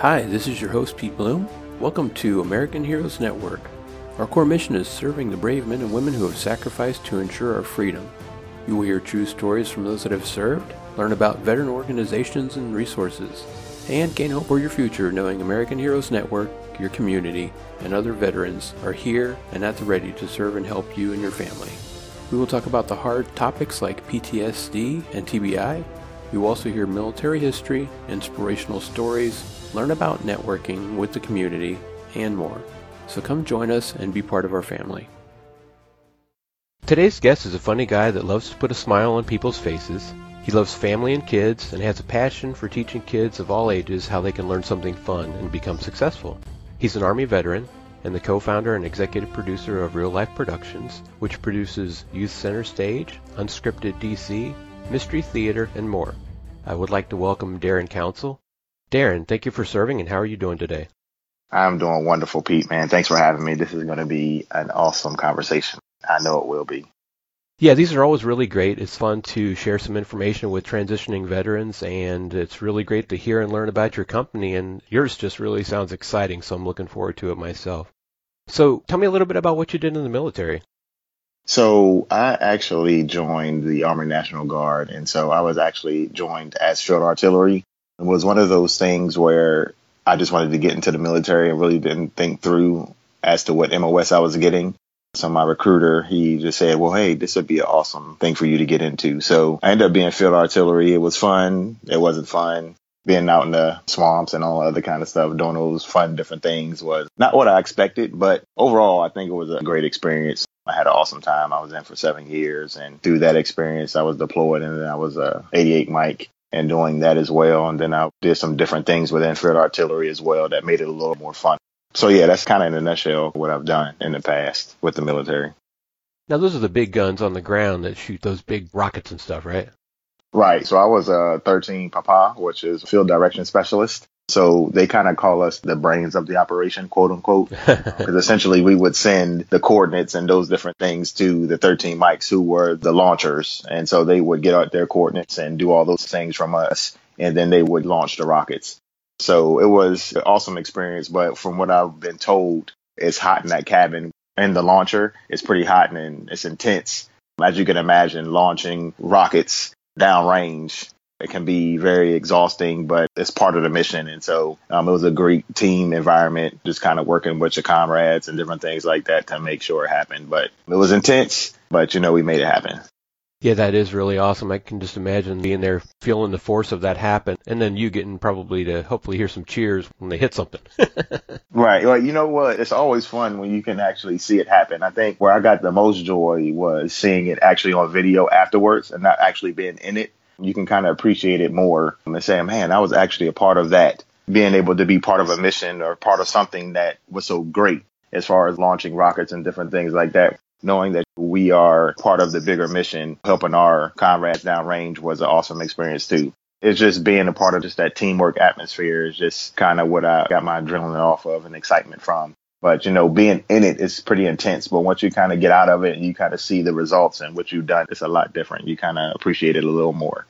Hi, this is your host, Pete Blum. Welcome to American Heroes Network. Our core mission is serving the brave men and women who have sacrificed to ensure our freedom. You will hear true stories from those that have served, learn about veteran organizations and resources, and gain hope for your future knowing American Heroes Network, your community, and other veterans are here and at the ready to serve and help you and your family. We will talk about the hard topics like PTSD and TBI. You will also hear military history, inspirational stories, learn about networking with the community, and more. So come join us and be part of our family. Today's guest is a funny guy that loves to put a smile on people's faces. He loves family and kids and has a passion for teaching kids of all ages how they can learn something fun and become successful. He's an Army veteran and the co-founder and executive producer of Real Life Productions, which produces Youth Center Stage, Unscripted DC, Mystery Theater, and more. I would like to welcome Darren Council. Darren, thank you for serving, and how are you doing today? I'm doing wonderful, Pete, man. Thanks for having me. This is going to be an awesome conversation. I know it will be. Yeah, these are always really great. It's fun to share some information with transitioning veterans, and it's really great to hear and learn about your company. And yours just really sounds exciting, so I'm looking forward to it myself. So, tell me a little bit about what you did in the military. So, I actually joined the Army National Guard, and so I was actually joined as field artillery. It was one of those things where I just wanted to get into the military and really didn't think through as to what MOS I was getting. So my recruiter, he just said, well, hey, this would be an awesome thing for you to get into. So I ended up being field artillery. It was fun. It wasn't fun. Being out in the swamps and all other kind of stuff, doing those fun different things was not what I expected, but overall, I think it was a great experience. I had an awesome time. I was in for seven years, and through that experience, I was deployed, and then I was a 88 Mike and doing that as well. And then I did some different things within field artillery as well that made it a little more fun. So yeah, that's kind of in a nutshell what I've done in the past with the military. Now those are the big guns on the ground that shoot those big rockets and stuff, right? Right. So I was a 13 Papa, which is field direction specialist. So they kind of call us the brains of the operation, quote unquote, because essentially we would send the coordinates and those different things to the 13 mics who were the launchers. And so they would get out their coordinates and do all those things from us. And then they would launch the rockets. So it was an awesome experience. But from what I've been told, it's hot in that cabin and the launcher. It's pretty hot and it's intense. As you can imagine, launching rockets downrange. It can be very exhausting, but it's part of the mission. And so um, it was a great team environment, just kind of working with your comrades and different things like that to make sure it happened. But it was intense, but you know, we made it happen. Yeah, that is really awesome. I can just imagine being there, feeling the force of that happen, and then you getting probably to hopefully hear some cheers when they hit something. right. Well, you know what? It's always fun when you can actually see it happen. I think where I got the most joy was seeing it actually on video afterwards and not actually being in it. You can kind of appreciate it more and say, man, I was actually a part of that. Being able to be part of a mission or part of something that was so great as far as launching rockets and different things like that knowing that we are part of the bigger mission, helping our comrades downrange was an awesome experience too. It's just being a part of just that teamwork atmosphere is just kind of what I got my adrenaline off of and excitement from. But you know, being in it is pretty intense. But once you kind of get out of it and you kind of see the results and what you've done, it's a lot different. You kind of appreciate it a little more.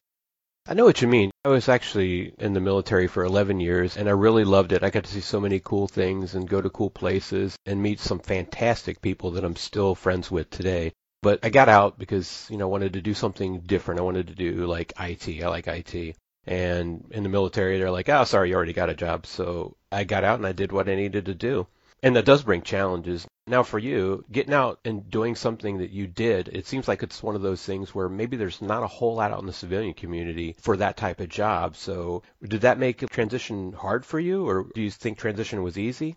I know what you mean. I was actually in the military for 11 years and I really loved it. I got to see so many cool things and go to cool places and meet some fantastic people that I'm still friends with today. But I got out because, you know, I wanted to do something different. I wanted to do like IT. I like IT. And in the military, they're like, oh, sorry, you already got a job. So I got out and I did what I needed to do. And that does bring challenges. Now, for you, getting out and doing something that you did, it seems like it's one of those things where maybe there's not a whole lot out in the civilian community for that type of job. So, did that make transition hard for you, or do you think transition was easy?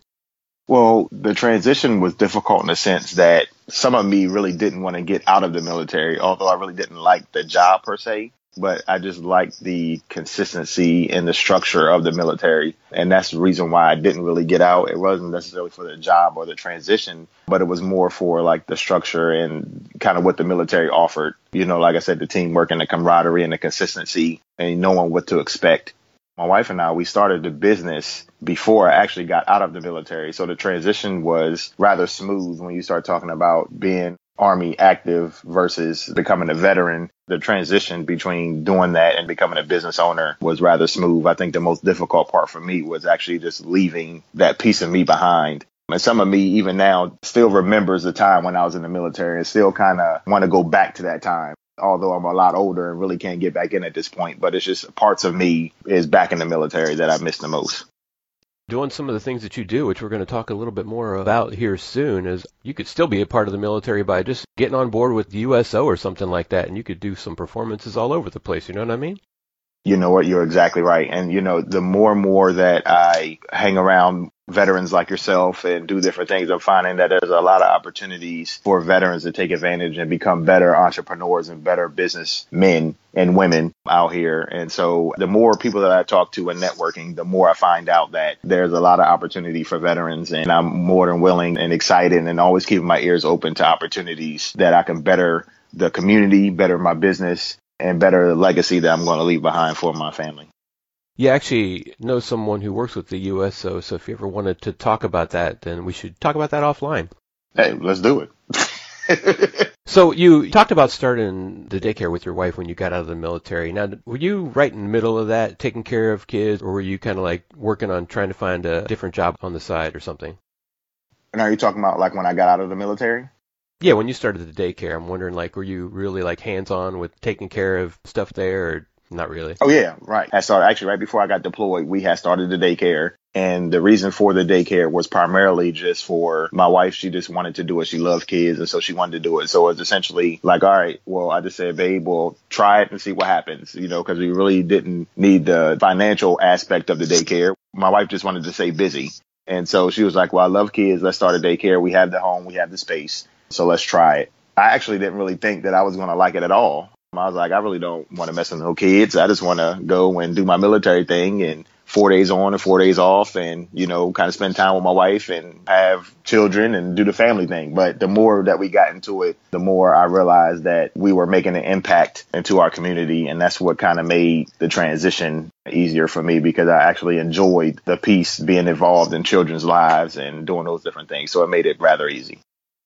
Well, the transition was difficult in the sense that some of me really didn't want to get out of the military, although I really didn't like the job per se but I just liked the consistency and the structure of the military. And that's the reason why I didn't really get out. It wasn't necessarily for the job or the transition, but it was more for like the structure and kind of what the military offered. You know, like I said, the teamwork and the camaraderie and the consistency and knowing what to expect. My wife and I, we started the business before I actually got out of the military. So the transition was rather smooth when you start talking about being Army active versus becoming a veteran. the transition between doing that and becoming a business owner was rather smooth. I think the most difficult part for me was actually just leaving that piece of me behind. And some of me, even now, still remembers the time when I was in the military and still kind of want to go back to that time. Although I'm a lot older and really can't get back in at this point, but it's just parts of me is back in the military that I miss the most doing some of the things that you do, which we're going to talk a little bit more about here soon, is you could still be a part of the military by just getting on board with the USO or something like that, and you could do some performances all over the place. You know what I mean? You know what? You're exactly right. And, you know, the more and more that I hang around veterans like yourself and do different things, I'm finding that there's a lot of opportunities for veterans to take advantage and become better entrepreneurs and better business men and women out here. And so the more people that I talk to and networking, the more I find out that there's a lot of opportunity for veterans. And I'm more than willing and excited and always keeping my ears open to opportunities that I can better the community, better my business, and better legacy that I'm going to leave behind for my family. Yeah, actually know someone who works with the USO, so if you ever wanted to talk about that, then we should talk about that offline. Hey, let's do it. so you talked about starting the daycare with your wife when you got out of the military. Now, were you right in the middle of that, taking care of kids, or were you kind of like working on trying to find a different job on the side or something? And are you talking about like when I got out of the military? Yeah, when you started the daycare, I'm wondering like, were you really like hands on with taking care of stuff there, or not really? Oh yeah, right. I started actually right before I got deployed. We had started the daycare, and the reason for the daycare was primarily just for my wife. She just wanted to do it. She loved kids, and so she wanted to do it. So it was essentially like, all right, well, I just said, babe, well, try it and see what happens, you know, because we really didn't need the financial aspect of the daycare. My wife just wanted to stay busy. And so she was like, well, I love kids. Let's start a daycare. We have the home. We have the space. So let's try it. I actually didn't really think that I was going to like it at all. I was like, I really don't want to mess with no kids. I just want to go and do my military thing and four days on and four days off and, you know, kind of spend time with my wife and have children and do the family thing. But the more that we got into it, the more I realized that we were making an impact into our community. And that's what kind of made the transition easier for me because I actually enjoyed the piece being involved in children's lives and doing those different things. So it made it rather easy.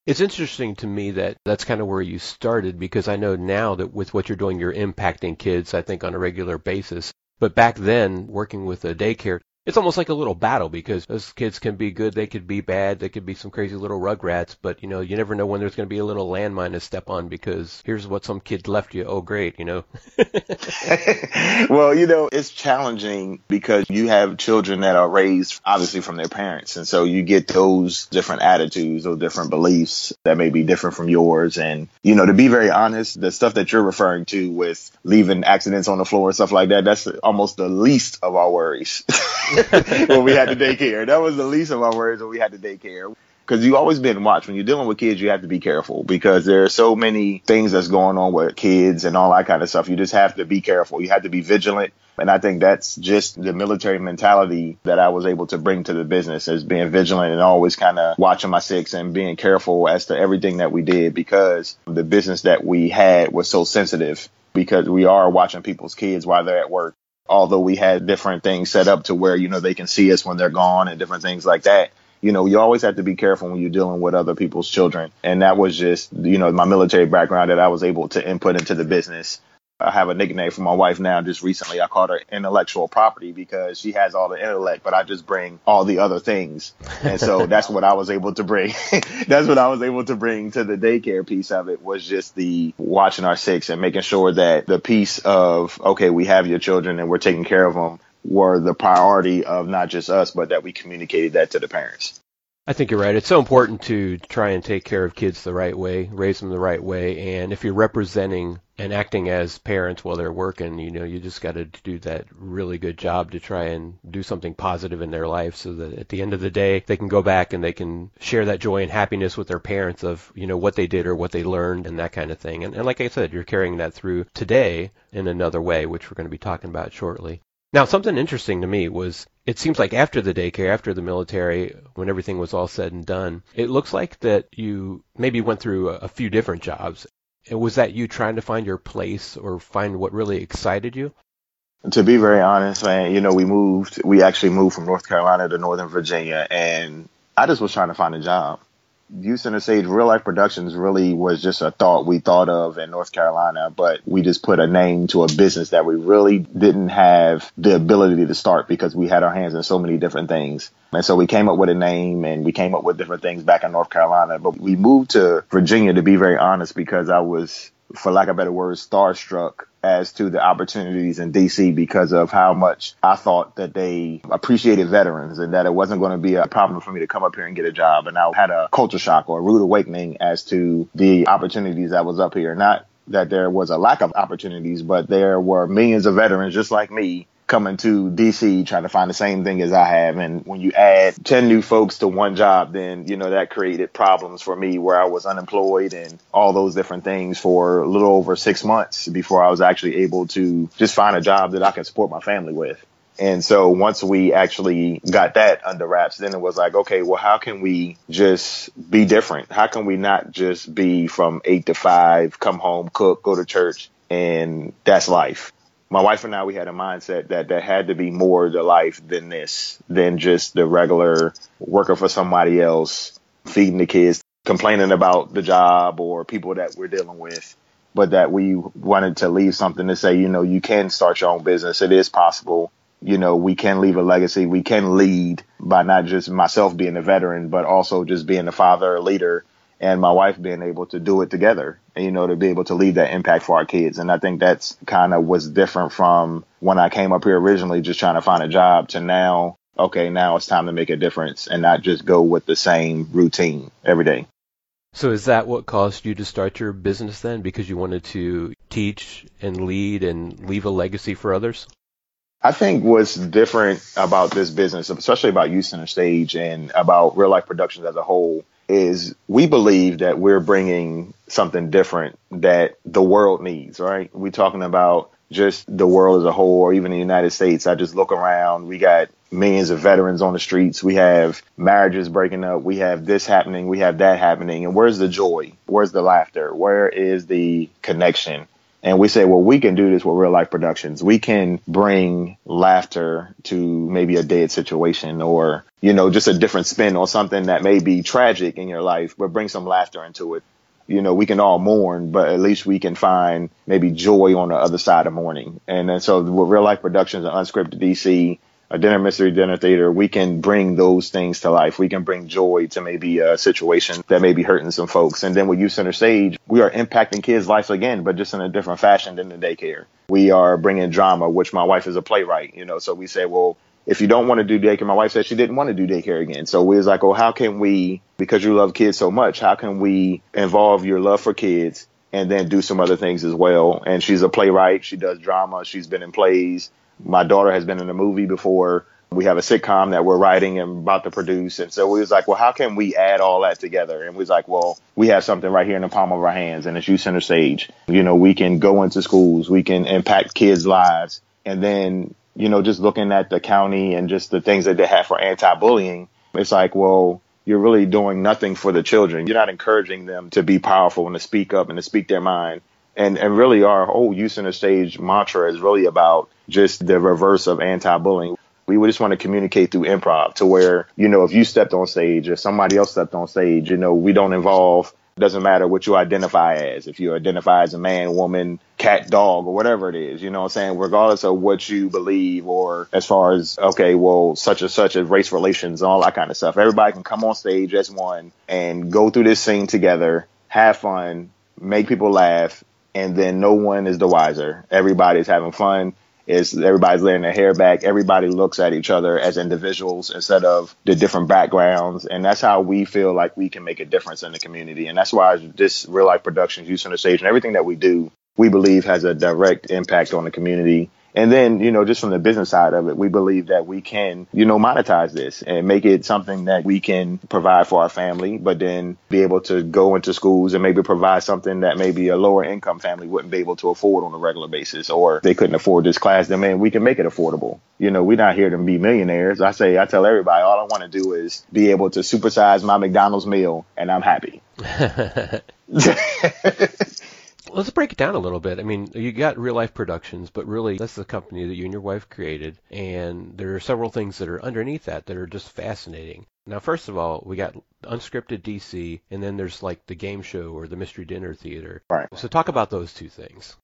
It's interesting to me that that's kind of where you started because I know now that with what you're doing, you're impacting kids, I think, on a regular basis. But back then, working with a daycare, it's almost like a little battle because those kids can be good, they could be bad, they could be some crazy little rugrats, but you know, you never know when there's going to be a little landmine to step on because here's what some kid left you. Oh, great, you know. well, you know, it's challenging because you have children that are raised obviously from their parents. And so you get those different attitudes, those different beliefs that may be different from yours. And, you know, to be very honest, the stuff that you're referring to with leaving accidents on the floor and stuff like that, that's almost the least of our worries. when we had the daycare. That was the least of my worries when we had the daycare. Because you always been watched. When you're dealing with kids, you have to be careful because there are so many things that's going on with kids and all that kind of stuff. You just have to be careful. You have to be vigilant. And I think that's just the military mentality that I was able to bring to the business as being vigilant and always kind of watching my six and being careful as to everything that we did because the business that we had was so sensitive because we are watching people's kids while they're at work although we had different things set up to where, you know, they can see us when they're gone and different things like that. You know, you always have to be careful when you're dealing with other people's children. And that was just, you know, my military background that I was able to input into the business I have a nickname for my wife now. Just recently, I called her intellectual property because she has all the intellect, but I just bring all the other things. And so that's what I was able to bring. that's what I was able to bring to the daycare piece of it was just the watching our six and making sure that the piece of, okay, we have your children and we're taking care of them were the priority of not just us, but that we communicated that to the parents. I think you're right. It's so important to try and take care of kids the right way, raise them the right way, and if you're representing and acting as parents while they're working, you know, you just got to do that really good job to try and do something positive in their life so that at the end of the day, they can go back and they can share that joy and happiness with their parents of, you know, what they did or what they learned and that kind of thing. And, and like I said, you're carrying that through today in another way, which we're going to be talking about shortly. Now, something interesting to me was it seems like after the daycare, after the military, when everything was all said and done, it looks like that you maybe went through a, a few different jobs. Was that you trying to find your place or find what really excited you? To be very honest, man, you know, we moved, we actually moved from North Carolina to Northern Virginia, and I just was trying to find a job. Youth Center Stage Real Life Productions really was just a thought we thought of in North Carolina, but we just put a name to a business that we really didn't have the ability to start because we had our hands in so many different things. And so we came up with a name and we came up with different things back in North Carolina, but we moved to Virginia to be very honest because I was for lack of better words, starstruck as to the opportunities in DC because of how much I thought that they appreciated veterans and that it wasn't going to be a problem for me to come up here and get a job. And I had a culture shock or a rude awakening as to the opportunities that was up here. Not that there was a lack of opportunities, but there were millions of veterans just like me coming to DC trying to find the same thing as I have. And when you add 10 new folks to one job, then, you know, that created problems for me where I was unemployed and all those different things for a little over six months before I was actually able to just find a job that I could support my family with. And so once we actually got that under wraps, then it was like, okay, well, how can we just be different? How can we not just be from eight to five, come home, cook, go to church, and that's life? My wife and I, we had a mindset that there had to be more to life than this, than just the regular working for somebody else, feeding the kids, complaining about the job or people that we're dealing with, but that we wanted to leave something to say, you know, you can start your own business. It is possible. You know, we can leave a legacy. We can lead by not just myself being a veteran, but also just being a father, a leader, and my wife being able to do it together and, you know, to be able to leave that impact for our kids. And I think that's kind of was different from when I came up here originally, just trying to find a job to now, okay, now it's time to make a difference and not just go with the same routine every day. So is that what caused you to start your business then? Because you wanted to teach and lead and leave a legacy for others? I think what's different about this business, especially about Youth Center Stage and about real life productions as a whole, is we believe that we're bringing something different that the world needs, right? We're talking about just the world as a whole, or even the United States. I just look around. We got millions of veterans on the streets. We have marriages breaking up. We have this happening. We have that happening. And where's the joy? Where's the laughter? Where is the connection? And we say, well, we can do this with real life productions. We can bring laughter to maybe a dead situation or, you know, just a different spin on something that may be tragic in your life, but bring some laughter into it. You know, we can all mourn, but at least we can find maybe joy on the other side of mourning. And then so with real life productions and unscripted DC, a dinner mystery dinner theater, we can bring those things to life. We can bring joy to maybe a situation that may be hurting some folks. And then with Youth Center Stage, we are impacting kids' lives again, but just in a different fashion than the daycare. We are bringing drama, which my wife is a playwright, you know, so we say, well, if you don't want to do daycare, my wife said she didn't want to do daycare again. So we was like, well, how can we, because you love kids so much, how can we involve your love for kids and then do some other things as well? And she's a playwright. She does drama. She's been in plays. My daughter has been in a movie before. We have a sitcom that we're writing and about to produce. And so we was like, well, how can we add all that together? And we was like, well, we have something right here in the palm of our hands and it's Youth Center Stage. You know, we can go into schools, we can impact kids' lives. And then, you know, just looking at the county and just the things that they have for anti-bullying, it's like, well, you're really doing nothing for the children. You're not encouraging them to be powerful and to speak up and to speak their mind and and really our whole Youth Center Stage mantra is really about just the reverse of anti-bullying. We would just want to communicate through improv to where, you know, if you stepped on stage or somebody else stepped on stage, you know, we don't involve doesn't matter what you identify as. If you identify as a man, woman, cat, dog, or whatever it is, you know what I'm saying? Regardless of what you believe or as far as, okay, well, such and such as race relations, and all that kind of stuff. Everybody can come on stage as one and go through this scene together, have fun, make people laugh, and then no one is the wiser. Everybody's having fun. Is everybody's letting their hair back. Everybody looks at each other as individuals instead of the different backgrounds. And that's how we feel like we can make a difference in the community. And that's why this real life productions, Youth Center Stage, and everything that we do, we believe has a direct impact on the community and then, you know, just from the business side of it, we believe that we can, you know, monetize this and make it something that we can provide for our family, but then be able to go into schools and maybe provide something that maybe a lower income family wouldn't be able to afford on a regular basis or they couldn't afford this class. Then, man, we can make it affordable. You know, we're not here to be millionaires. I say, I tell everybody, all I want to do is be able to supersize my McDonald's meal and I'm happy. Let's break it down a little bit. I mean, you got Real Life Productions, but really that's the company that you and your wife created, and there are several things that are underneath that that are just fascinating. Now, first of all, we got unscripted DC, and then there's like the game show or the mystery dinner theater. Right. So talk about those two things.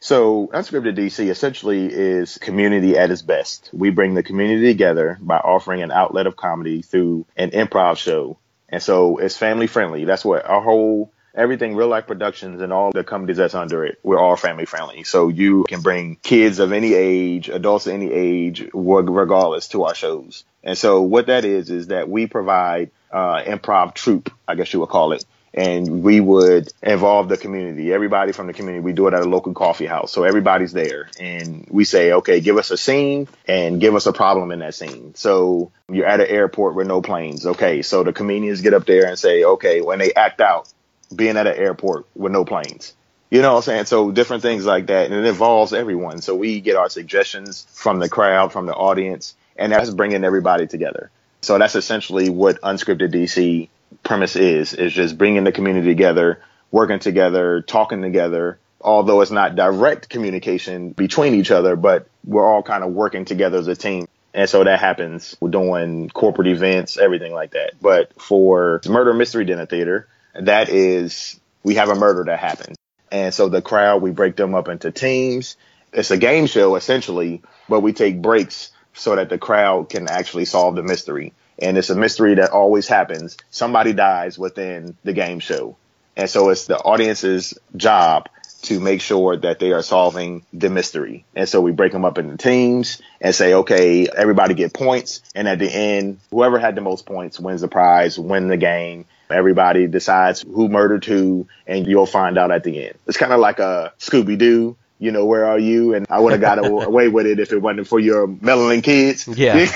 So, Unscripted DC essentially is community at its best. We bring the community together by offering an outlet of comedy through an improv show. And so it's family friendly. That's what our whole everything real life productions and all the companies that's under it we're all family friendly so you can bring kids of any age adults of any age regardless to our shows and so what that is is that we provide uh, improv troupe i guess you would call it and we would involve the community, everybody from the community. We do it at a local coffee house. So everybody's there and we say, okay, give us a scene and give us a problem in that scene. So you're at an airport with no planes. Okay. So the comedians get up there and say, okay, when they act out being at an airport with no planes. You know what I'm saying? So different things like that. And it involves everyone. So we get our suggestions from the crowd, from the audience, and that's bringing everybody together. So that's essentially what unscripted DC premise is, is just bringing the community together, working together, talking together, although it's not direct communication between each other, but we're all kind of working together as a team. And so that happens. We're doing corporate events, everything like that. But for Murder Mystery Dinner Theater, that is, we have a murder that happened. And so the crowd, we break them up into teams. It's a game show essentially, but we take breaks so that the crowd can actually solve the mystery and it's a mystery that always happens. Somebody dies within the game show. And so it's the audience's job to make sure that they are solving the mystery. And so we break them up into teams and say, okay, everybody get points. And at the end, whoever had the most points wins the prize, win the game. Everybody decides who murdered who and you'll find out at the end. It's kind of like a Scooby Doo you know, where are you? And I would have got away with it if it wasn't for your meddling kids. Yeah.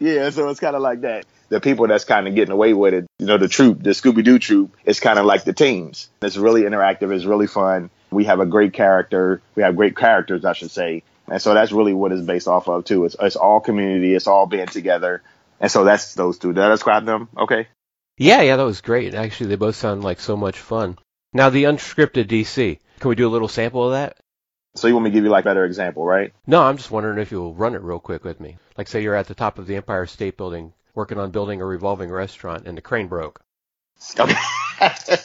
yeah. So it's kind of like that. The people that's kind of getting away with it, you know, the troop, the Scooby Doo troop is kind of like the teams. It's really interactive. It's really fun. We have a great character. We have great characters, I should say. And so that's really what it's based off of too. It's, it's all community. It's all being together. And so that's those two. Did I describe them? Okay. Yeah. Yeah. That was great. Actually, they both sound like so much fun. Now the unscripted DC. Can we do a little sample of that? So you want me to give you like a better example, right? No, I'm just wondering if you'll run it real quick with me. Like say you're at the top of the Empire State Building working on building a revolving restaurant and the crane broke. Okay.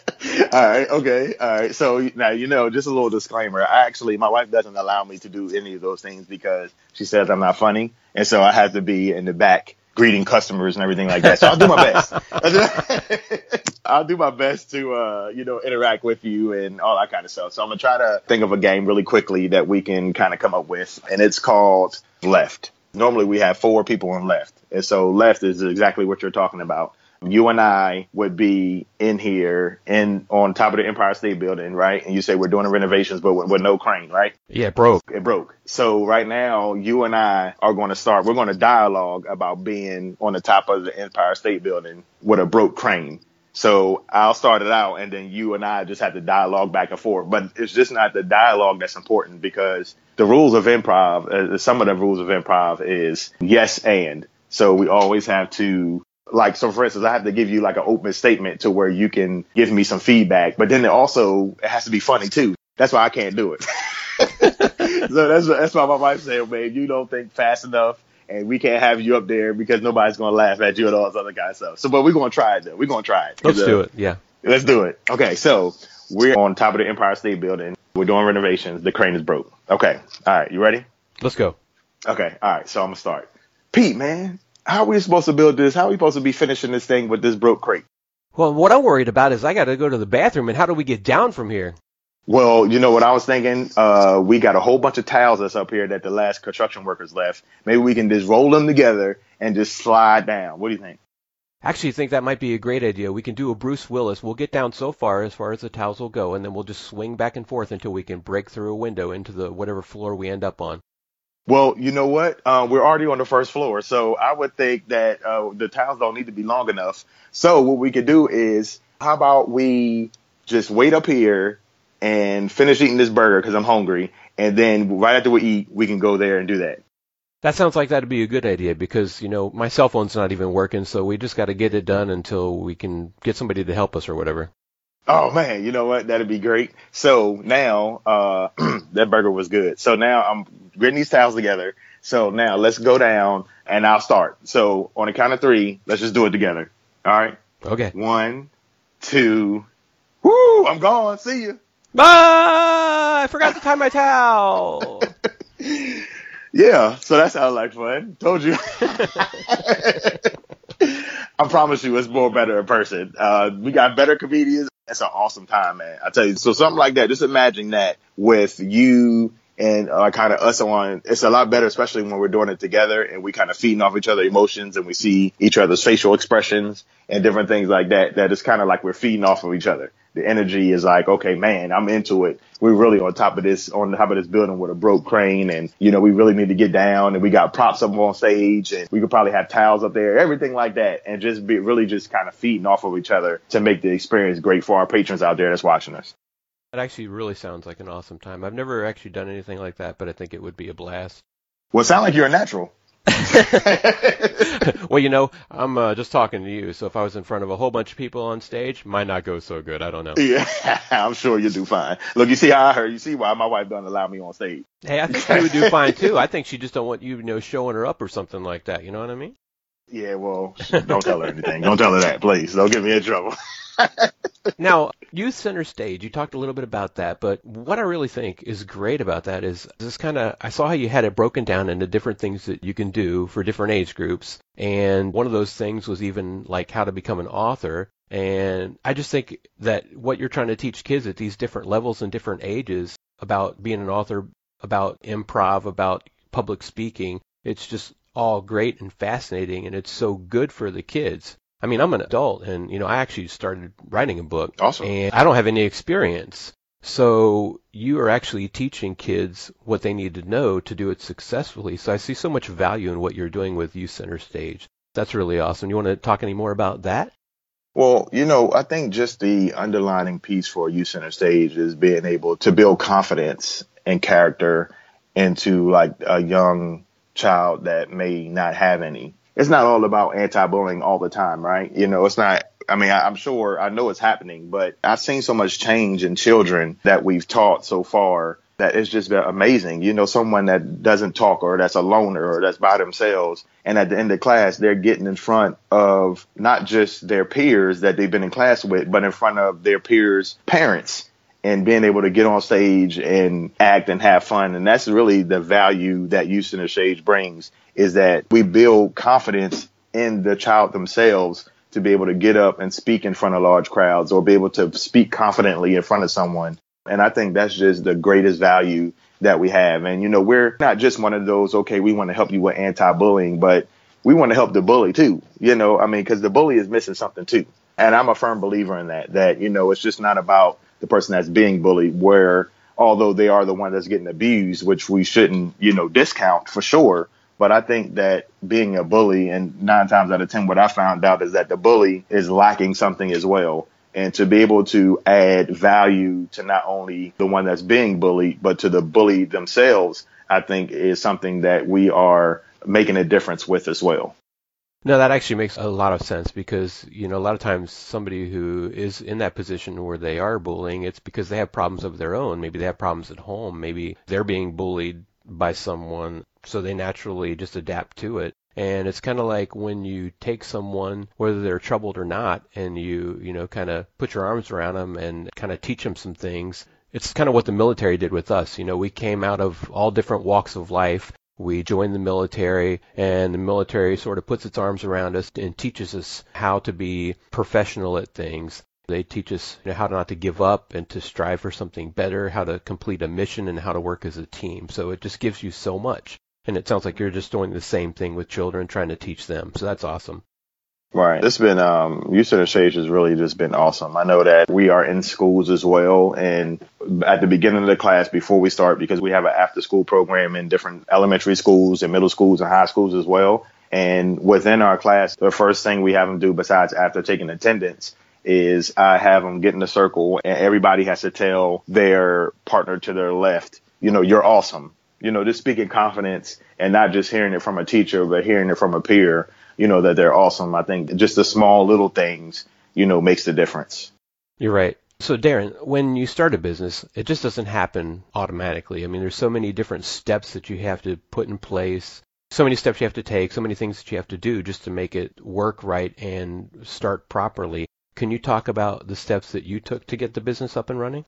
all right. Okay. All right. So now, you know, just a little disclaimer. I actually, my wife doesn't allow me to do any of those things because she says I'm not funny. And so I have to be in the back greeting customers and everything like that. So I'll do my best. I'll do my best to, uh, you know, interact with you and all that kind of stuff. So I'm going to try to think of a game really quickly that we can kind of come up with. And it's called Left. Normally we have four people on left. And so left is exactly what you're talking about you and I would be in here and on top of the Empire State Building, right? And you say we're doing the renovations, but with, with, no crane, right? Yeah, it broke. It broke. So right now, you and I are going to start. We're going to dialogue about being on the top of the Empire State Building with a broke crane. So I'll start it out, and then you and I just have to dialogue back and forth. But it's just not the dialogue that's important because the rules of improv, uh, some of the rules of improv is yes and. So we always have to like so for instance i have to give you like an open statement to where you can give me some feedback but then it also it has to be funny too. That's why i can't do it. So that's that's why my wife said man you don't think fast enough and we can't have you up there because nobody's going to laugh at you and all this other kind of stuff. So but we're going to try it though. We're going to try it. Let's uh, do it. Yeah. Let's do it. Okay so we're on top of the empire state building. We're doing renovations. The crane is broke. Okay. All right. You ready? Let's go. Okay. All right. So i'm gonna start. Pete man how are we supposed to build this? How are we supposed to be finishing this thing with this broke crate? Well, what I'm worried about is I got to go to the bathroom, and how do we get down from here? Well, you know what I was thinking? Uh, we got a whole bunch of tiles that's up here that the last construction workers left. Maybe we can just roll them together and just slide down. What do you think? Actually, I think that might be a great idea. We can do a Bruce Willis. We'll get down so far as far as the tiles will go, and then we'll just swing back and forth until we can break through a window into the whatever floor we end up on. Well, you know what? Uh, we're already on the first floor, so I would think that uh, the tiles don't need to be long enough. So what we could do is, how about we just wait up here and finish eating this burger because I'm hungry, and then right after we eat, we can go there and do that. That sounds like that'd be a good idea because you know my cell phone's not even working, so we just got to get it done until we can get somebody to help us or whatever. Oh man, you know what? That'd be great. So now, uh, that burger was good. So now I'm getting these towels together. So now let's go down and I'll start. So on the count of three, let's just do it together. All right. Okay. One, two, whoo, I'm gone. See you. Bye! I forgot to tie my towel. yeah, so that sounds like fun. Told you. I promise you, it's more better in person. Uh, we got better comedians. It's an awesome time, man. I tell you. So something like that. Just imagine that with you and uh, kind of us on. It's a lot better, especially when we're doing it together and we kind of feeding off each other emotions and we see each other's facial expressions and different things like that. That is kind of like we're feeding off of each other the energy is like, okay, man, I'm into it. We're really on top of this, on the top of this building with a broke crane. And, you know, we really need to get down and we got props up on stage and we could probably have towels up there, everything like that. And just be really just kind of feeding off of each other to make the experience great for our patrons out there that's watching us. That actually really sounds like an awesome time. I've never actually done anything like that, but I think it would be a blast. Well, it sounds like you're a natural. well, you know, I'm uh, just talking to you, so if I was in front of a whole bunch of people on stage, might not go so good. I don't know. Yeah, I'm sure you do fine. Look, you see how I heard. You see why my wife doesn't allow me on stage. Hey, I think she would do fine too. I think she just don't want you, you know, showing her up or something like that. You know what I mean? Yeah, well, don't tell her anything. Don't tell her that, please. Don't get me in trouble. now, Youth Center Stage, you talked a little bit about that, but what I really think is great about that is this kind of, I saw how you had it broken down into different things that you can do for different age groups. And one of those things was even like how to become an author. And I just think that what you're trying to teach kids at these different levels and different ages about being an author, about improv, about public speaking, it's just all great and fascinating and it's so good for the kids. I mean, I'm an adult and, you know, I actually started writing a book. Awesome. And I don't have any experience. So you are actually teaching kids what they need to know to do it successfully. So I see so much value in what you're doing with Youth Center Stage. That's really awesome. You want to talk any more about that? Well, you know, I think just the underlining piece for Youth Center Stage is being able to build confidence and character into like a young child that may not have any it's not all about anti-bullying all the time, right? You know, it's not. I mean, I, I'm sure I know it's happening, but I've seen so much change in children that we've taught so far that it's just been amazing. You know, someone that doesn't talk or that's a loner or that's by themselves. And at the end of class, they're getting in front of not just their peers that they've been in class with, but in front of their peers' parents and being able to get on stage and act and have fun. And that's really the value that Youth Center Stage brings is that we build confidence in the child themselves to be able to get up and speak in front of large crowds or be able to speak confidently in front of someone. And I think that's just the greatest value that we have. And, you know, we're not just one of those, okay, we want to help you with anti-bullying, but we want to help the bully too. You know, I mean, cause the bully is missing something too. And I'm a firm believer in that, that, you know, it's just not about the person that's being bullied where although they are the one that's getting abused, which we shouldn't, you know, discount for sure but I think that being a bully, and nine times out of ten, what I found out is that the bully is lacking something as well. And to be able to add value to not only the one that's being bullied, but to the bully themselves, I think is something that we are making a difference with as well. No, that actually makes a lot of sense because, you know, a lot of times somebody who is in that position where they are bullying, it's because they have problems of their own. Maybe they have problems at home. Maybe they're being bullied by someone so they naturally just adapt to it. And it's kind of like when you take someone, whether they're troubled or not, and you, you know, kind of put your arms around them and kind of teach them some things. It's kind of what the military did with us. You know, we came out of all different walks of life. We join the military, and the military sort of puts its arms around us and teaches us how to be professional at things. They teach us you know, how not to give up and to strive for something better, how to complete a mission, and how to work as a team. So it just gives you so much. And it sounds like you're just doing the same thing with children, trying to teach them. So that's awesome. Right. It's been, um, Youth Center Stage has really just been awesome. I know that we are in schools as well. And at the beginning of the class, before we start, because we have an after school program in different elementary schools and middle schools and high schools as well. And within our class, the first thing we have them do besides after taking attendance is I have them get in a circle and everybody has to tell their partner to their left, you know, you're awesome you know, just speaking confidence and not just hearing it from a teacher, but hearing it from a peer, you know, that they're awesome. I think just the small little things, you know, makes the difference. You're right. So, Darren, when you start a business, it just doesn't happen automatically. I mean, there's so many different steps that you have to put in place, so many steps you have to take, so many things that you have to do just to make it work right and start properly. Can you talk about the steps that you took to get the business up and running?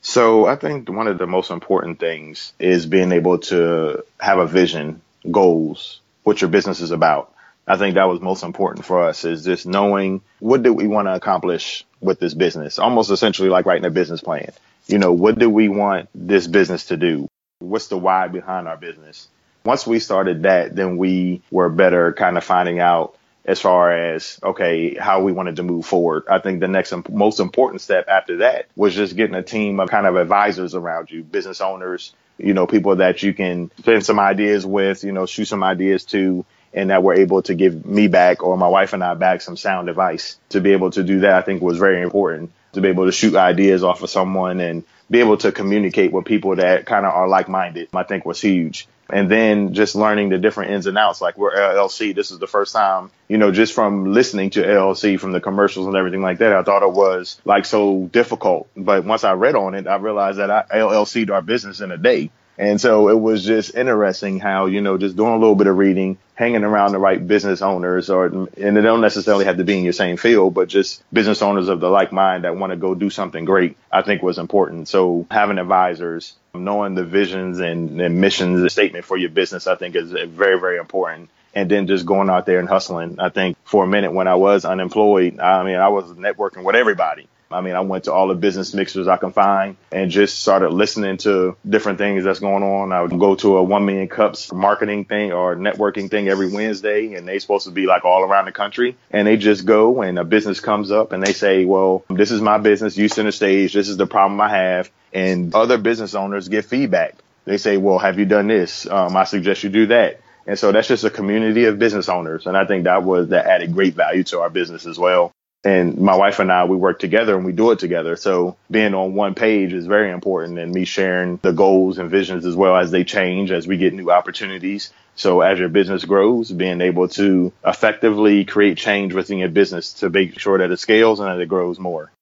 So, I think one of the most important things is being able to have a vision, goals, what your business is about. I think that was most important for us is just knowing what do we want to accomplish with this business, almost essentially like writing a business plan. You know, what do we want this business to do? What's the why behind our business? Once we started that, then we were better kind of finding out as far as okay how we wanted to move forward i think the next most important step after that was just getting a team of kind of advisors around you business owners you know people that you can spend some ideas with you know shoot some ideas to and that were able to give me back or my wife and I back some sound advice. To be able to do that, I think was very important to be able to shoot ideas off of someone and be able to communicate with people that kind of are like minded, I think was huge. And then just learning the different ins and outs, like we're LLC. This is the first time, you know, just from listening to LLC from the commercials and everything like that, I thought it was like so difficult. But once I read on it, I realized that I LLC'd our business in a day. And so it was just interesting how, you know, just doing a little bit of reading, hanging around the right business owners or, and they don't necessarily have to be in your same field, but just business owners of the like mind that want to go do something great, I think was important. So having advisors, knowing the visions and, and missions statement for your business, I think is very, very important and then just going out there and hustling. I think for a minute when I was unemployed, I mean, I was networking with everybody. I mean, I went to all the business mixers I can find and just started listening to different things that's going on. I would go to a one million cups marketing thing or networking thing every Wednesday and they supposed to be like all around the country. And they just go and a business comes up and they say, well, this is my business. Youth Center Stage. This is the problem I have. And other business owners get feedback. They say, well, have you done this? Um, I suggest you do that. And so that's just a community of business owners. And I think that was that added great value to our business as well and my wife and I, we work together and we do it together. So being on one page is very important and me sharing the goals and visions as well as they change as we get new opportunities. So as your business grows, being able to effectively create change within your business to make sure that it scales and that it grows more.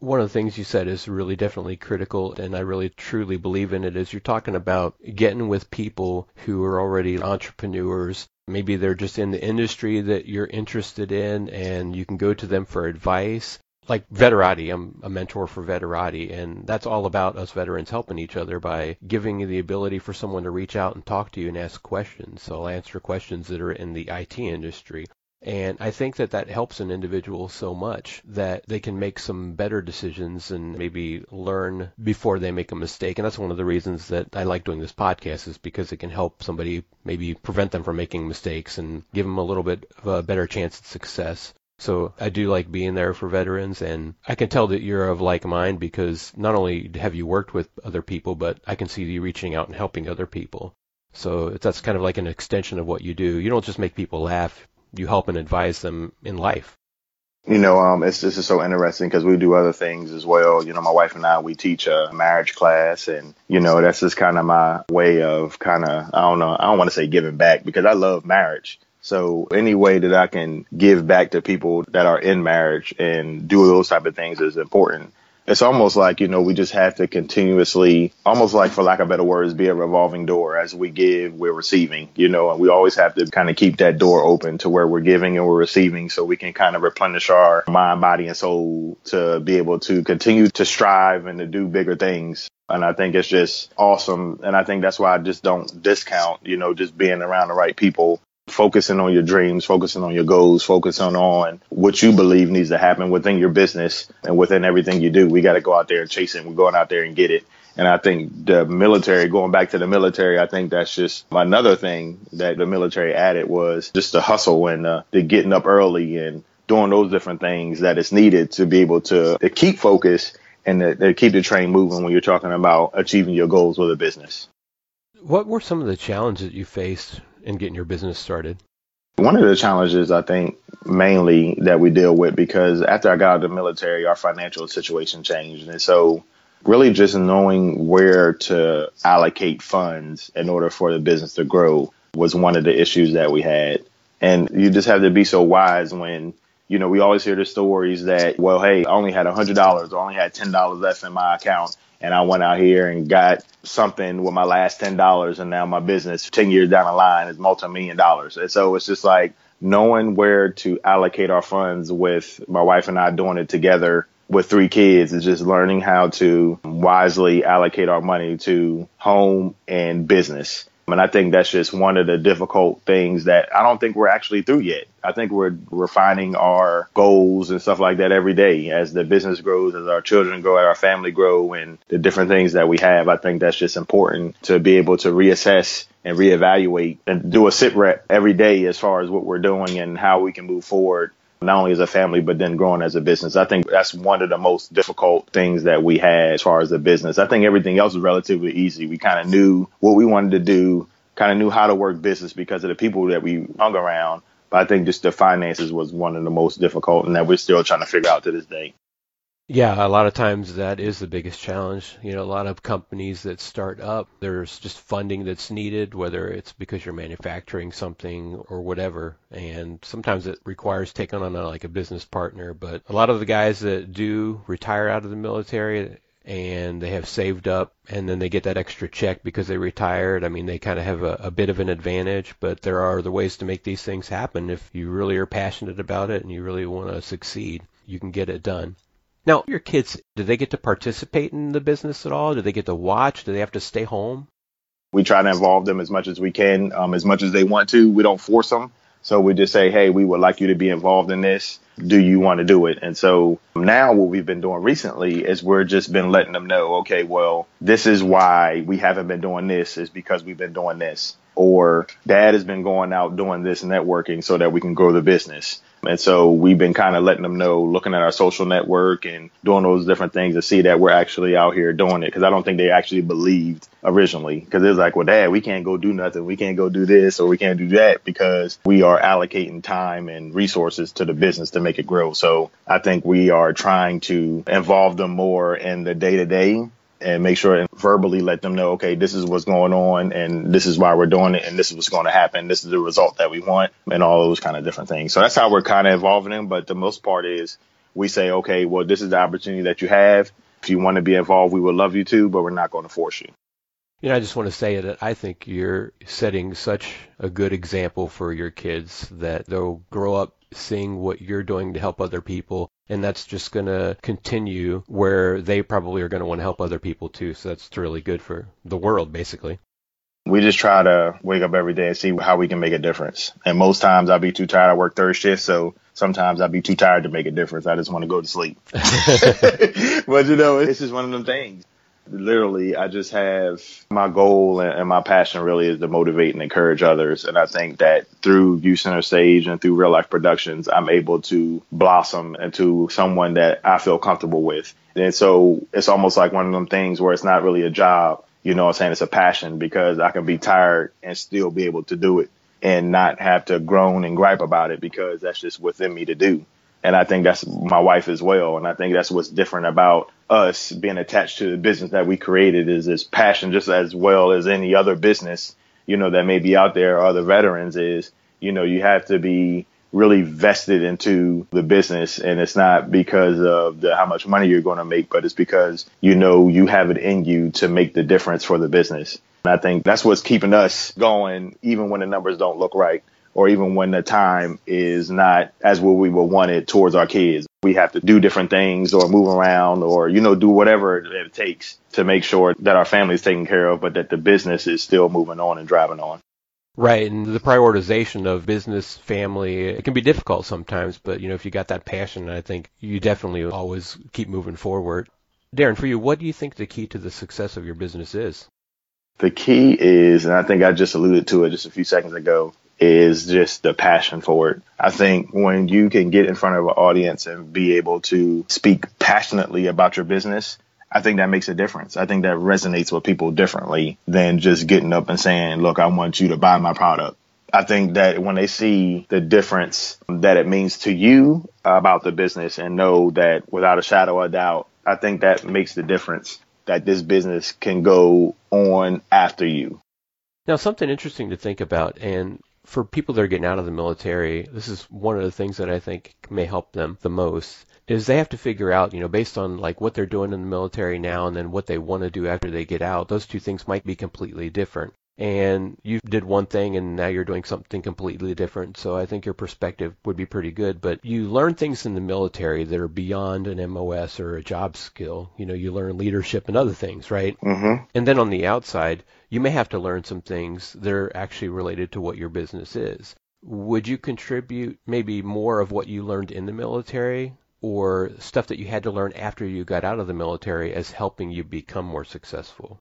One of the things you said is really definitely critical, and I really truly believe in it, is you're talking about getting with people who are already entrepreneurs Maybe they're just in the industry that you're interested in and you can go to them for advice. Like Veterati, I'm a mentor for Veterati, and that's all about us veterans helping each other by giving you the ability for someone to reach out and talk to you and ask questions. So I'll answer questions that are in the IT industry. And I think that that helps an individual so much that they can make some better decisions and maybe learn before they make a mistake. And that's one of the reasons that I like doing this podcast is because it can help somebody maybe prevent them from making mistakes and give them a little bit of a better chance at success. So I do like being there for veterans and I can tell that you're of like mind because not only have you worked with other people, but I can see you reaching out and helping other people. So that's kind of like an extension of what you do. You don't just make people laugh you help and advise them in life? You know, um, it's this is so interesting because we do other things as well. You know, my wife and I we teach a marriage class, and you know that's just kind of my way of kind of I don't know I don't want to say giving back because I love marriage. So any way that I can give back to people that are in marriage and do those type of things is important it's almost like, you know, we just have to continuously, almost like, for lack of better words, be a revolving door. As we give, we're receiving, you know, and we always have to kind of keep that door open to where we're giving and we're receiving so we can kind of replenish our mind, body, and soul to be able to continue to strive and to do bigger things. And I think it's just awesome. And I think that's why I just don't discount, you know, just being around the right people focusing on your dreams, focusing on your goals, focusing on what you believe needs to happen within your business and within everything you do. We got to go out there and chase it. We're going out there and get it. And I think the military, going back to the military, I think that's just another thing that the military added was just the hustle and uh, the getting up early and doing those different things that is needed to be able to, to keep focus and to, to keep the train moving when you're talking about achieving your goals with a business. What were some of the challenges you faced in getting your business started? One of the challenges I think mainly that we deal with because after I got out of the military, our financial situation changed. And so really just knowing where to allocate funds in order for the business to grow was one of the issues that we had. And you just have to be so wise when You know, we always hear the stories that, well, hey, I only had $100 or only had $10 left in my account. And I went out here and got something with my last $10. And now my business 10 years down the line is multi-million dollars. And so it's just like knowing where to allocate our funds with my wife and I doing it together with three kids is just learning how to wisely allocate our money to home and business. And I think that's just one of the difficult things that I don't think we're actually through yet. I think we're refining our goals and stuff like that every day as the business grows, as our children grow, as our family grow, and the different things that we have. I think that's just important to be able to reassess and reevaluate and do a sit rep every day as far as what we're doing and how we can move forward not only as a family, but then growing as a business. I think that's one of the most difficult things that we had as far as the business. I think everything else was relatively easy. We kind of knew what we wanted to do, kind of knew how to work business because of the people that we hung around. But I think just the finances was one of the most difficult and that we're still trying to figure out to this day. Yeah, a lot of times that is the biggest challenge. You know, a lot of companies that start up, there's just funding that's needed, whether it's because you're manufacturing something or whatever. And sometimes it requires taking on a, like a business partner. But a lot of the guys that do retire out of the military and they have saved up and then they get that extra check because they retired. I mean, they kind of have a, a bit of an advantage, but there are the ways to make these things happen. If you really are passionate about it and you really want to succeed, you can get it done. Now, your kids, do they get to participate in the business at all? Do they get to watch? Do they have to stay home? We try to involve them as much as we can, um, as much as they want to. We don't force them. So we just say, hey, we would like you to be involved in this. Do you want to do it? And so now what we've been doing recently is we're just been letting them know, okay, well, this is why we haven't been doing this is because we've been doing this. Or dad has been going out doing this networking so that we can grow the business. And so we've been kind of letting them know, looking at our social network and doing those different things to see that we're actually out here doing it. Cause I don't think they actually believed originally. Cause it was like, well, dad, we can't go do nothing. We can't go do this or we can't do that because we are allocating time and resources to the business to make it grow. So I think we are trying to involve them more in the day to day and make sure and verbally let them know, okay, this is what's going on and this is why we're doing it and this is what's going to happen. This is the result that we want and all those kind of different things. So that's how we're kind of involving them. But the most part is we say, okay, well, this is the opportunity that you have. If you want to be involved, we would love you to, but we're not going to force you. You know, I just want to say that I think you're setting such a good example for your kids that they'll grow up seeing what you're doing to help other people and that's just going to continue where they probably are going to want to help other people too. So that's really good for the world, basically. We just try to wake up every day and see how we can make a difference. And most times I'll be too tired. I work third shift, so sometimes I'll be too tired to make a difference. I just want to go to sleep. but you know, it's just one of them things literally, I just have my goal and, my passion really is to motivate and encourage others. And I think that through Youth Center Stage and through Real Life Productions, I'm able to blossom into someone that I feel comfortable with. And so it's almost like one of them things where it's not really a job. You know I'm saying? It's a passion because I can be tired and still be able to do it and not have to groan and gripe about it because that's just within me to do. And I think that's my wife as well. And I think that's what's different about us being attached to the business that we created is this passion just as well as any other business, you know, that may be out there or other veterans is, you know, you have to be really vested into the business and it's not because of the, how much money you're going to make, but it's because you know you have it in you to make the difference for the business. And I think that's what's keeping us going even when the numbers don't look right or even when the time is not as what we would want it towards our kids. We have to do different things or move around or, you know, do whatever it takes to make sure that our family is taken care of, but that the business is still moving on and driving on. Right, and the prioritization of business, family, it can be difficult sometimes, but you know, if you got that passion, I think you definitely always keep moving forward. Darren, for you, what do you think the key to the success of your business is? The key is, and I think I just alluded to it just a few seconds ago, is just the passion for it. I think when you can get in front of an audience and be able to speak passionately about your business, I think that makes a difference. I think that resonates with people differently than just getting up and saying, look, I want you to buy my product. I think that when they see the difference that it means to you about the business and know that without a shadow of doubt, I think that makes the difference that this business can go on after you. Now, something interesting to think about, and for people that are getting out of the military, this is one of the things that I think may help them the most is they have to figure out, you know, based on like what they're doing in the military now and then what they want to do after they get out, those two things might be completely different. And you did one thing and now you're doing something completely different. So I think your perspective would be pretty good. But you learn things in the military that are beyond an MOS or a job skill. You know, you learn leadership and other things, right? Mm-hmm. And then on the outside, you may have to learn some things that are actually related to what your business is. Would you contribute maybe more of what you learned in the military or stuff that you had to learn after you got out of the military as helping you become more successful?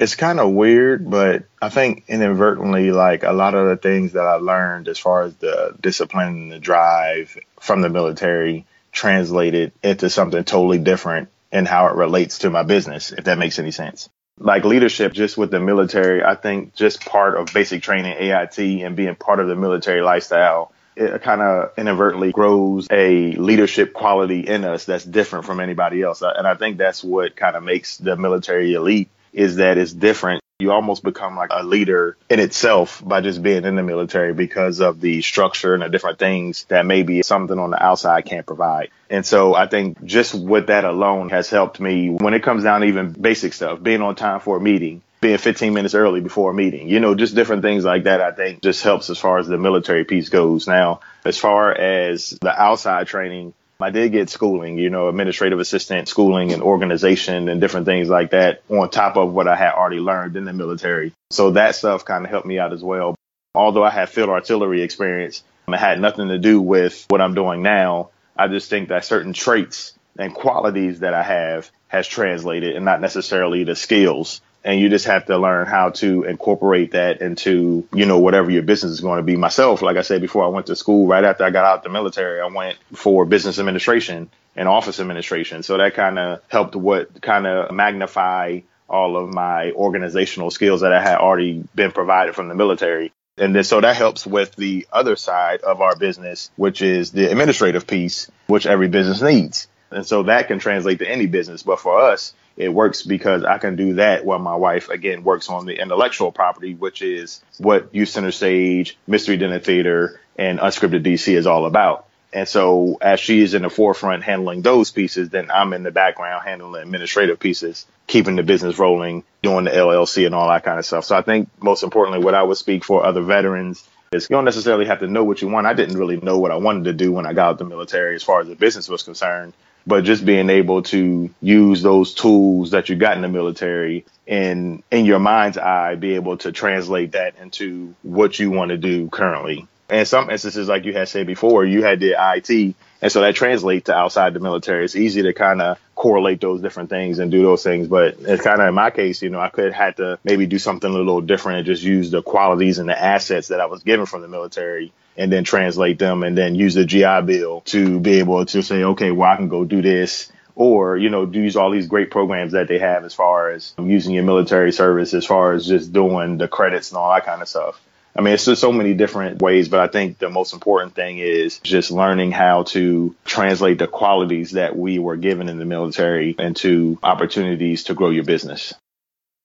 It's kind of weird, but I think inadvertently, like a lot of the things that I learned as far as the discipline and the drive from the military translated into something totally different in how it relates to my business, if that makes any sense like leadership just with the military, I think just part of basic training AIT and being part of the military lifestyle, it kind of inadvertently grows a leadership quality in us that's different from anybody else. And I think that's what kind of makes the military elite is that it's different you almost become like a leader in itself by just being in the military because of the structure and the different things that maybe something on the outside can't provide. And so I think just with that alone has helped me when it comes down to even basic stuff, being on time for a meeting, being 15 minutes early before a meeting, you know, just different things like that, I think just helps as far as the military piece goes. Now, as far as the outside training, I did get schooling, you know, administrative assistant schooling and organization and different things like that on top of what I had already learned in the military. So that stuff kind of helped me out as well. Although I had field artillery experience, it had nothing to do with what I'm doing now. I just think that certain traits and qualities that I have has translated and not necessarily the skills and you just have to learn how to incorporate that into you know whatever your business is going to be. Myself like i said before i went to school right after i got out the military. I went for business administration and office administration. So that kind of helped what kind of magnify all of my organizational skills that i had already been provided from the military. And then so that helps with the other side of our business which is the administrative piece which every business needs and so that can translate to any business but for us it works because I can do that while my wife again works on the intellectual property, which is what Youth Center Stage, Mystery Dinner Theater, and Unscripted DC is all about. And so as she is in the forefront handling those pieces, then I'm in the background handling the administrative pieces, keeping the business rolling, doing the LLC and all that kind of stuff. So I think most importantly, what I would speak for other veterans is you don't necessarily have to know what you want. I didn't really know what I wanted to do when I got out of the military as far as the business was concerned but just being able to use those tools that you got in the military and in your mind's eye be able to translate that into what you want to do currently. And some instances, like you had said before, you had the IT, and so that translates to outside the military. It's easy to kind of correlate those different things and do those things, but it's kind of in my case, you know, I could have had to maybe do something a little different and just use the qualities and the assets that I was given from the military and then translate them and then use the GI Bill to be able to say, okay, well, I can go do this or, you know, use all these great programs that they have as far as using your military service, as far as just doing the credits and all that kind of stuff. I mean, it's just so many different ways, but I think the most important thing is just learning how to translate the qualities that we were given in the military into opportunities to grow your business.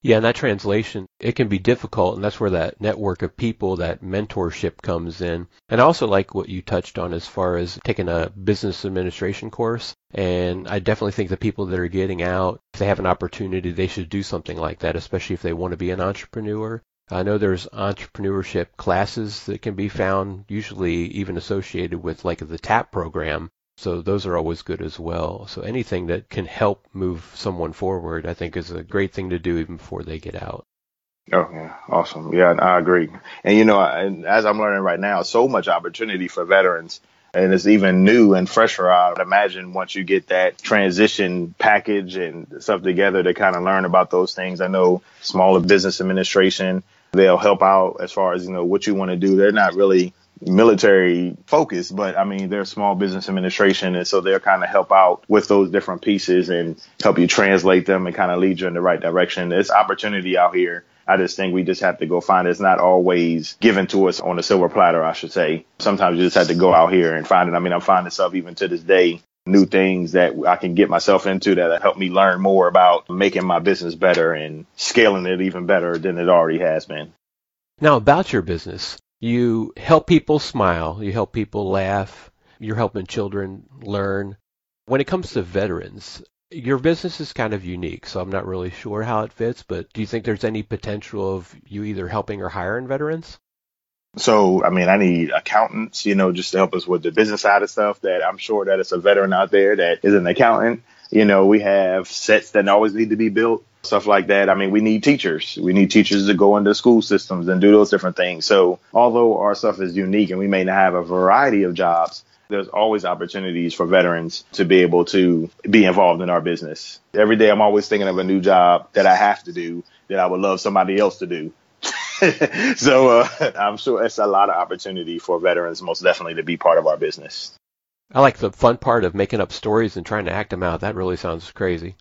Yeah, and that translation, it can be difficult, and that's where that network of people, that mentorship comes in. And I also like what you touched on as far as taking a business administration course. And I definitely think the people that are getting out, if they have an opportunity, they should do something like that, especially if they want to be an entrepreneur. I know there's entrepreneurship classes that can be found, usually even associated with like the TAP program, so those are always good as well. So anything that can help move someone forward, I think is a great thing to do even before they get out. Oh yeah, awesome. Yeah, I agree. And you know, as I'm learning right now, so much opportunity for veterans, and it's even new and fresher. I would imagine once you get that transition package and stuff together to kind of learn about those things. I know smaller business administration, they'll help out as far as you know what you want to do. They're not really military focus, but I mean, they're small business administration. And so they'll kind of help out with those different pieces and help you translate them and kind of lead you in the right direction. There's opportunity out here. I just think we just have to go find it. It's not always given to us on a silver platter, I should say. Sometimes you just have to go out here and find it. I mean, I'm finding stuff even to this day, new things that I can get myself into that help me learn more about making my business better and scaling it even better than it already has been. Now, about your business, You help people smile, you help people laugh, you're helping children learn. When it comes to veterans, your business is kind of unique, so I'm not really sure how it fits, but do you think there's any potential of you either helping or hiring veterans? So, I mean, I need accountants, you know, just to help us with the business side of stuff that I'm sure that it's a veteran out there that is an accountant. You know, we have sets that always need to be built, stuff like that. I mean, we need teachers. We need teachers to go into school systems and do those different things. So, although our stuff is unique and we may not have a variety of jobs, there's always opportunities for veterans to be able to be involved in our business. Every day I'm always thinking of a new job that I have to do that I would love somebody else to do. so uh, I'm sure it's a lot of opportunity for veterans, most definitely, to be part of our business. I like the fun part of making up stories and trying to act them out. That really sounds crazy.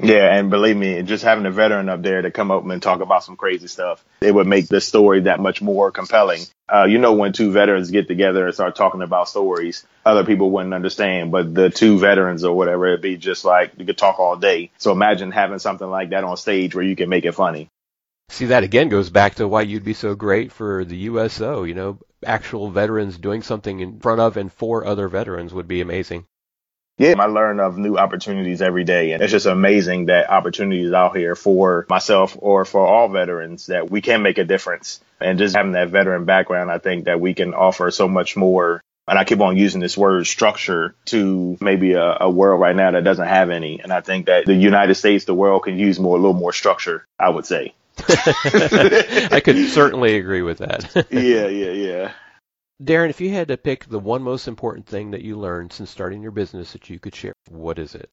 Yeah, and believe me, just having a veteran up there to come up and talk about some crazy stuff, it would make the story that much more compelling. Uh, you know, when two veterans get together and start talking about stories, other people wouldn't understand, but the two veterans or whatever, it'd be just like you could talk all day. So imagine having something like that on stage where you can make it funny. See, that again goes back to why you'd be so great for the USO. You know, actual veterans doing something in front of and for other veterans would be amazing. Yeah, I learn of new opportunities every day. And it's just amazing that opportunities out here for myself or for all veterans that we can make a difference. And just having that veteran background, I think that we can offer so much more. And I keep on using this word structure to maybe a, a world right now that doesn't have any. And I think that the United States, the world can use more, a little more structure, I would say. I could certainly agree with that. yeah, yeah, yeah. Darren, if you had to pick the one most important thing that you learned since starting your business that you could share, what is it?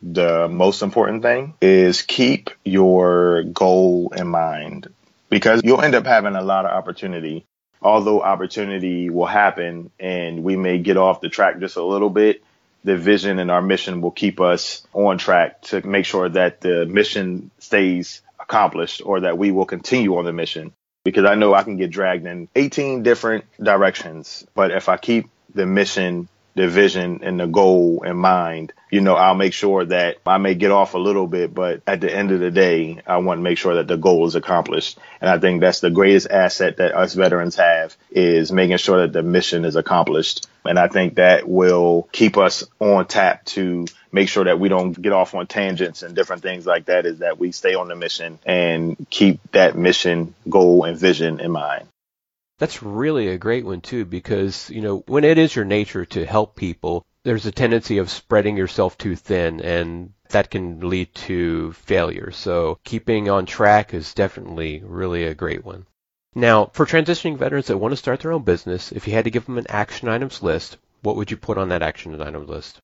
The most important thing is keep your goal in mind because you'll end up having a lot of opportunity. Although opportunity will happen and we may get off the track just a little bit, the vision and our mission will keep us on track to make sure that the mission stays accomplished or that we will continue on the mission because I know I can get dragged in 18 different directions. But if I keep the mission, the vision, and the goal in mind, you know, I'll make sure that I may get off a little bit, but at the end of the day, I want to make sure that the goal is accomplished. And I think that's the greatest asset that us veterans have is making sure that the mission is accomplished. And I think that will keep us on tap to make sure that we don't get off on tangents and different things like that is that we stay on the mission and keep that mission, goal, and vision in mind. That's really a great one too, because, you know, when it is your nature to help people, there's a tendency of spreading yourself too thin and that can lead to failure. So keeping on track is definitely really a great one. Now, for transitioning veterans that want to start their own business, if you had to give them an action items list, what would you put on that action items list?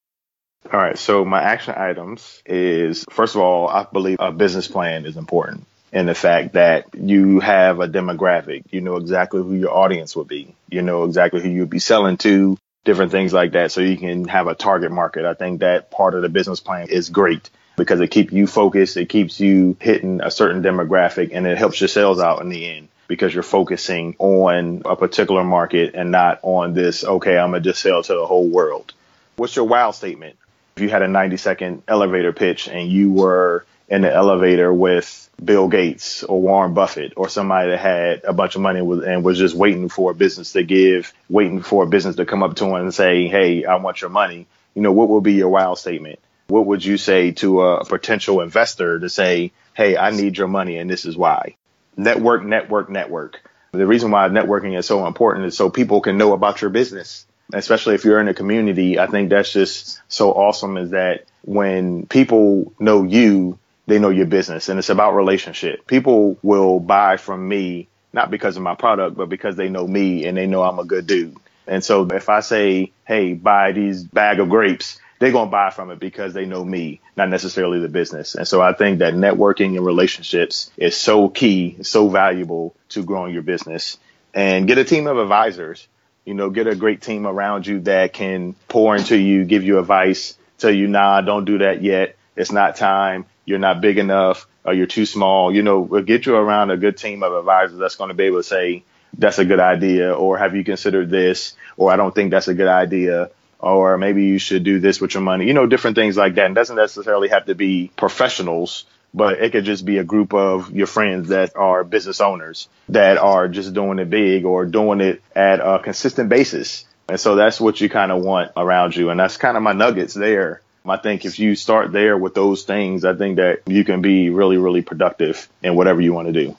All right. So my action items is first of all, I believe a business plan is important in the fact that you have a demographic. You know exactly who your audience will be. You know exactly who you'll be selling to different things like that so you can have a target market. I think that part of the business plan is great because it keeps you focused, it keeps you hitting a certain demographic and it helps your sales out in the end because you're focusing on a particular market and not on this, okay, I'm going to just sell to the whole world. What's your wow statement? If you had a 90 second elevator pitch and you were in the elevator with Bill Gates or Warren Buffett or somebody that had a bunch of money and was just waiting for a business to give, waiting for a business to come up to him and say, Hey, I want your money. You know, what would be your wow statement? What would you say to a potential investor to say, Hey, I need your money and this is why? Network, network, network. The reason why networking is so important is so people can know about your business, especially if you're in a community. I think that's just so awesome is that when people know you, they know your business and it's about relationship. People will buy from me not because of my product, but because they know me and they know I'm a good dude. And so if I say, Hey, buy these bag of grapes, they're going to buy from it because they know me, not necessarily the business. And so I think that networking and relationships is so key, so valuable to growing your business and get a team of advisors, you know, get a great team around you that can pour into you, give you advice, tell you, nah, don't do that yet. It's not time you're not big enough or you're too small, you know, we'll get you around a good team of advisors that's going to be able to say, that's a good idea, or have you considered this, or I don't think that's a good idea, or maybe you should do this with your money, you know, different things like that. And doesn't necessarily have to be professionals, but it could just be a group of your friends that are business owners that are just doing it big or doing it at a consistent basis. And so that's what you kind of want around you. And that's kind of my nuggets there. I think if you start there with those things, I think that you can be really, really productive in whatever you want to do.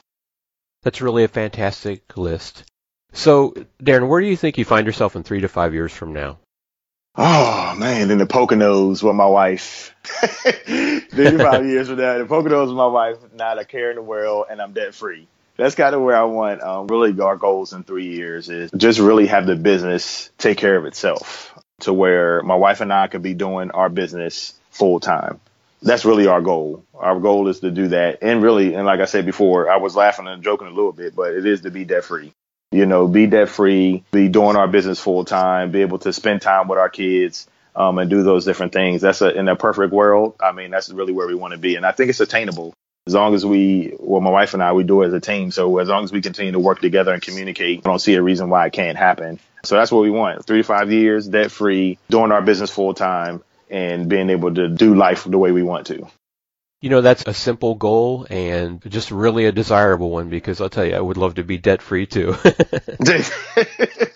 That's really a fantastic list. So, Darren, where do you think you find yourself in three to five years from now? Oh man, in the Poconos with my wife. 35 years from now, the Poconos with my wife, not a care in the world, and I'm debt free. That's kind of where I want. Um, really, our goals in three years is just really have the business take care of itself to where my wife and I could be doing our business full time. That's really our goal. Our goal is to do that. And really, and like I said before, I was laughing and joking a little bit, but it is to be debt free you know, be debt free, be doing our business full time, be able to spend time with our kids, um, and do those different things. That's a, in a perfect world. I mean, that's really where we want to be. And I think it's attainable as long as we, well, my wife and I, we do it as a team. So as long as we continue to work together and communicate, I don't see a reason why it can't happen. So that's what we want. Three to five years, debt free, doing our business full time and being able to do life the way we want to. You know, that's a simple goal and just really a desirable one because I'll tell you, I would love to be debt free too.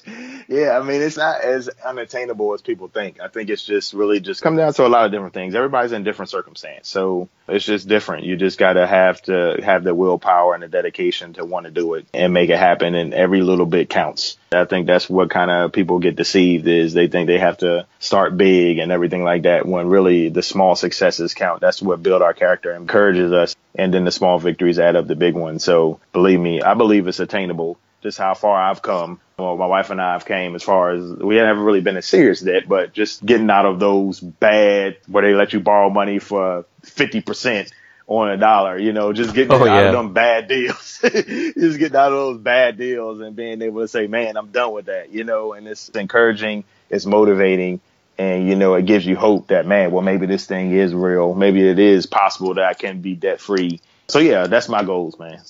yeah, I mean, it's not as unattainable as people think. I think it's just really just come down to a lot of different things. Everybody's in different circumstance. So it's just different. You just got to have to have the willpower and the dedication to want to do it and make it happen. And every little bit counts. I think that's what kind of people get deceived is they think they have to start big and everything like that when really the small successes count. That's what build our character encourages us. And then the small victories add up the big ones. So believe me, I believe it's attainable just how far I've come. Well, my wife and I have came as far as we have never really been in serious debt, but just getting out of those bad where they let you borrow money for 50% on a dollar, you know, just getting oh, out yeah. of them bad deals, just getting out of those bad deals and being able to say, man, I'm done with that, you know, and it's encouraging, it's motivating. And, you know, it gives you hope that, man, well, maybe this thing is real. Maybe it is possible that I can be debt free. So yeah, that's my goals, man.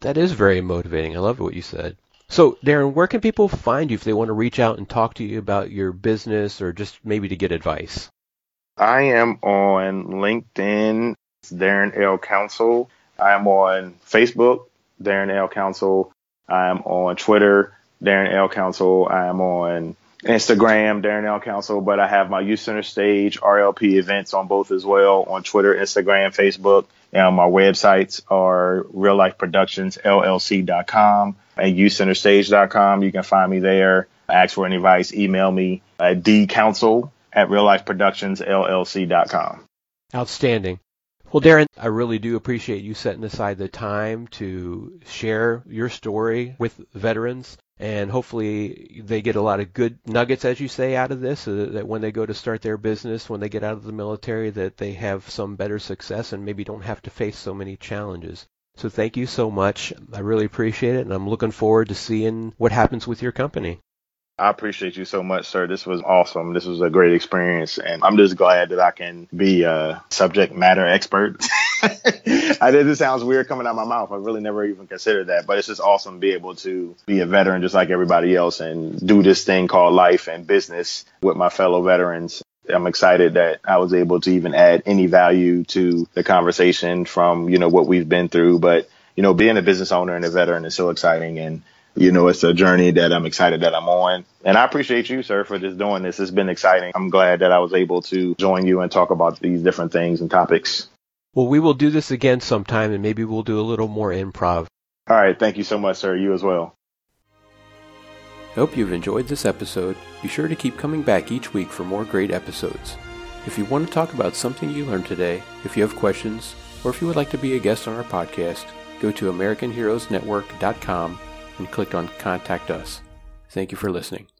That is very motivating. I love what you said. So, Darren, where can people find you if they want to reach out and talk to you about your business or just maybe to get advice? I am on LinkedIn, Darren L. Council. I am on Facebook, Darren L. Council. I am on Twitter, Darren L. Council. I am on Instagram, Darren L. Council, but I have my Youth Center Stage RLP events on both as well on Twitter, Instagram, Facebook. And my websites are reallifeproductionsllc.com and youthcenterstage.com. You can find me there. Ask for any advice. Email me at dcouncil at reallifeproductionsllc.com. Outstanding. Well, Darren, I really do appreciate you setting aside the time to share your story with veterans. And hopefully they get a lot of good nuggets, as you say, out of this, so that when they go to start their business, when they get out of the military, that they have some better success and maybe don't have to face so many challenges. So thank you so much. I really appreciate it, and I'm looking forward to seeing what happens with your company. I appreciate you so much, sir. This was awesome. This was a great experience, and I'm just glad that I can be a subject matter expert. I did. This sounds weird coming out of my mouth. I really never even considered that, but it's just awesome to be able to be a veteran just like everybody else and do this thing called life and business with my fellow veterans. I'm excited that I was able to even add any value to the conversation from, you know, what we've been through. But, you know, being a business owner and a veteran is so exciting. And you know, it's a journey that I'm excited that I'm on. And I appreciate you, sir, for just doing this. It's been exciting. I'm glad that I was able to join you and talk about these different things and topics. Well, we will do this again sometime and maybe we'll do a little more improv. All right. Thank you so much, sir. You as well. Hope you've enjoyed this episode. Be sure to keep coming back each week for more great episodes. If you want to talk about something you learned today, if you have questions, or if you would like to be a guest on our podcast, go to AmericanHeroesNetwork.com and click on Contact Us. Thank you for listening.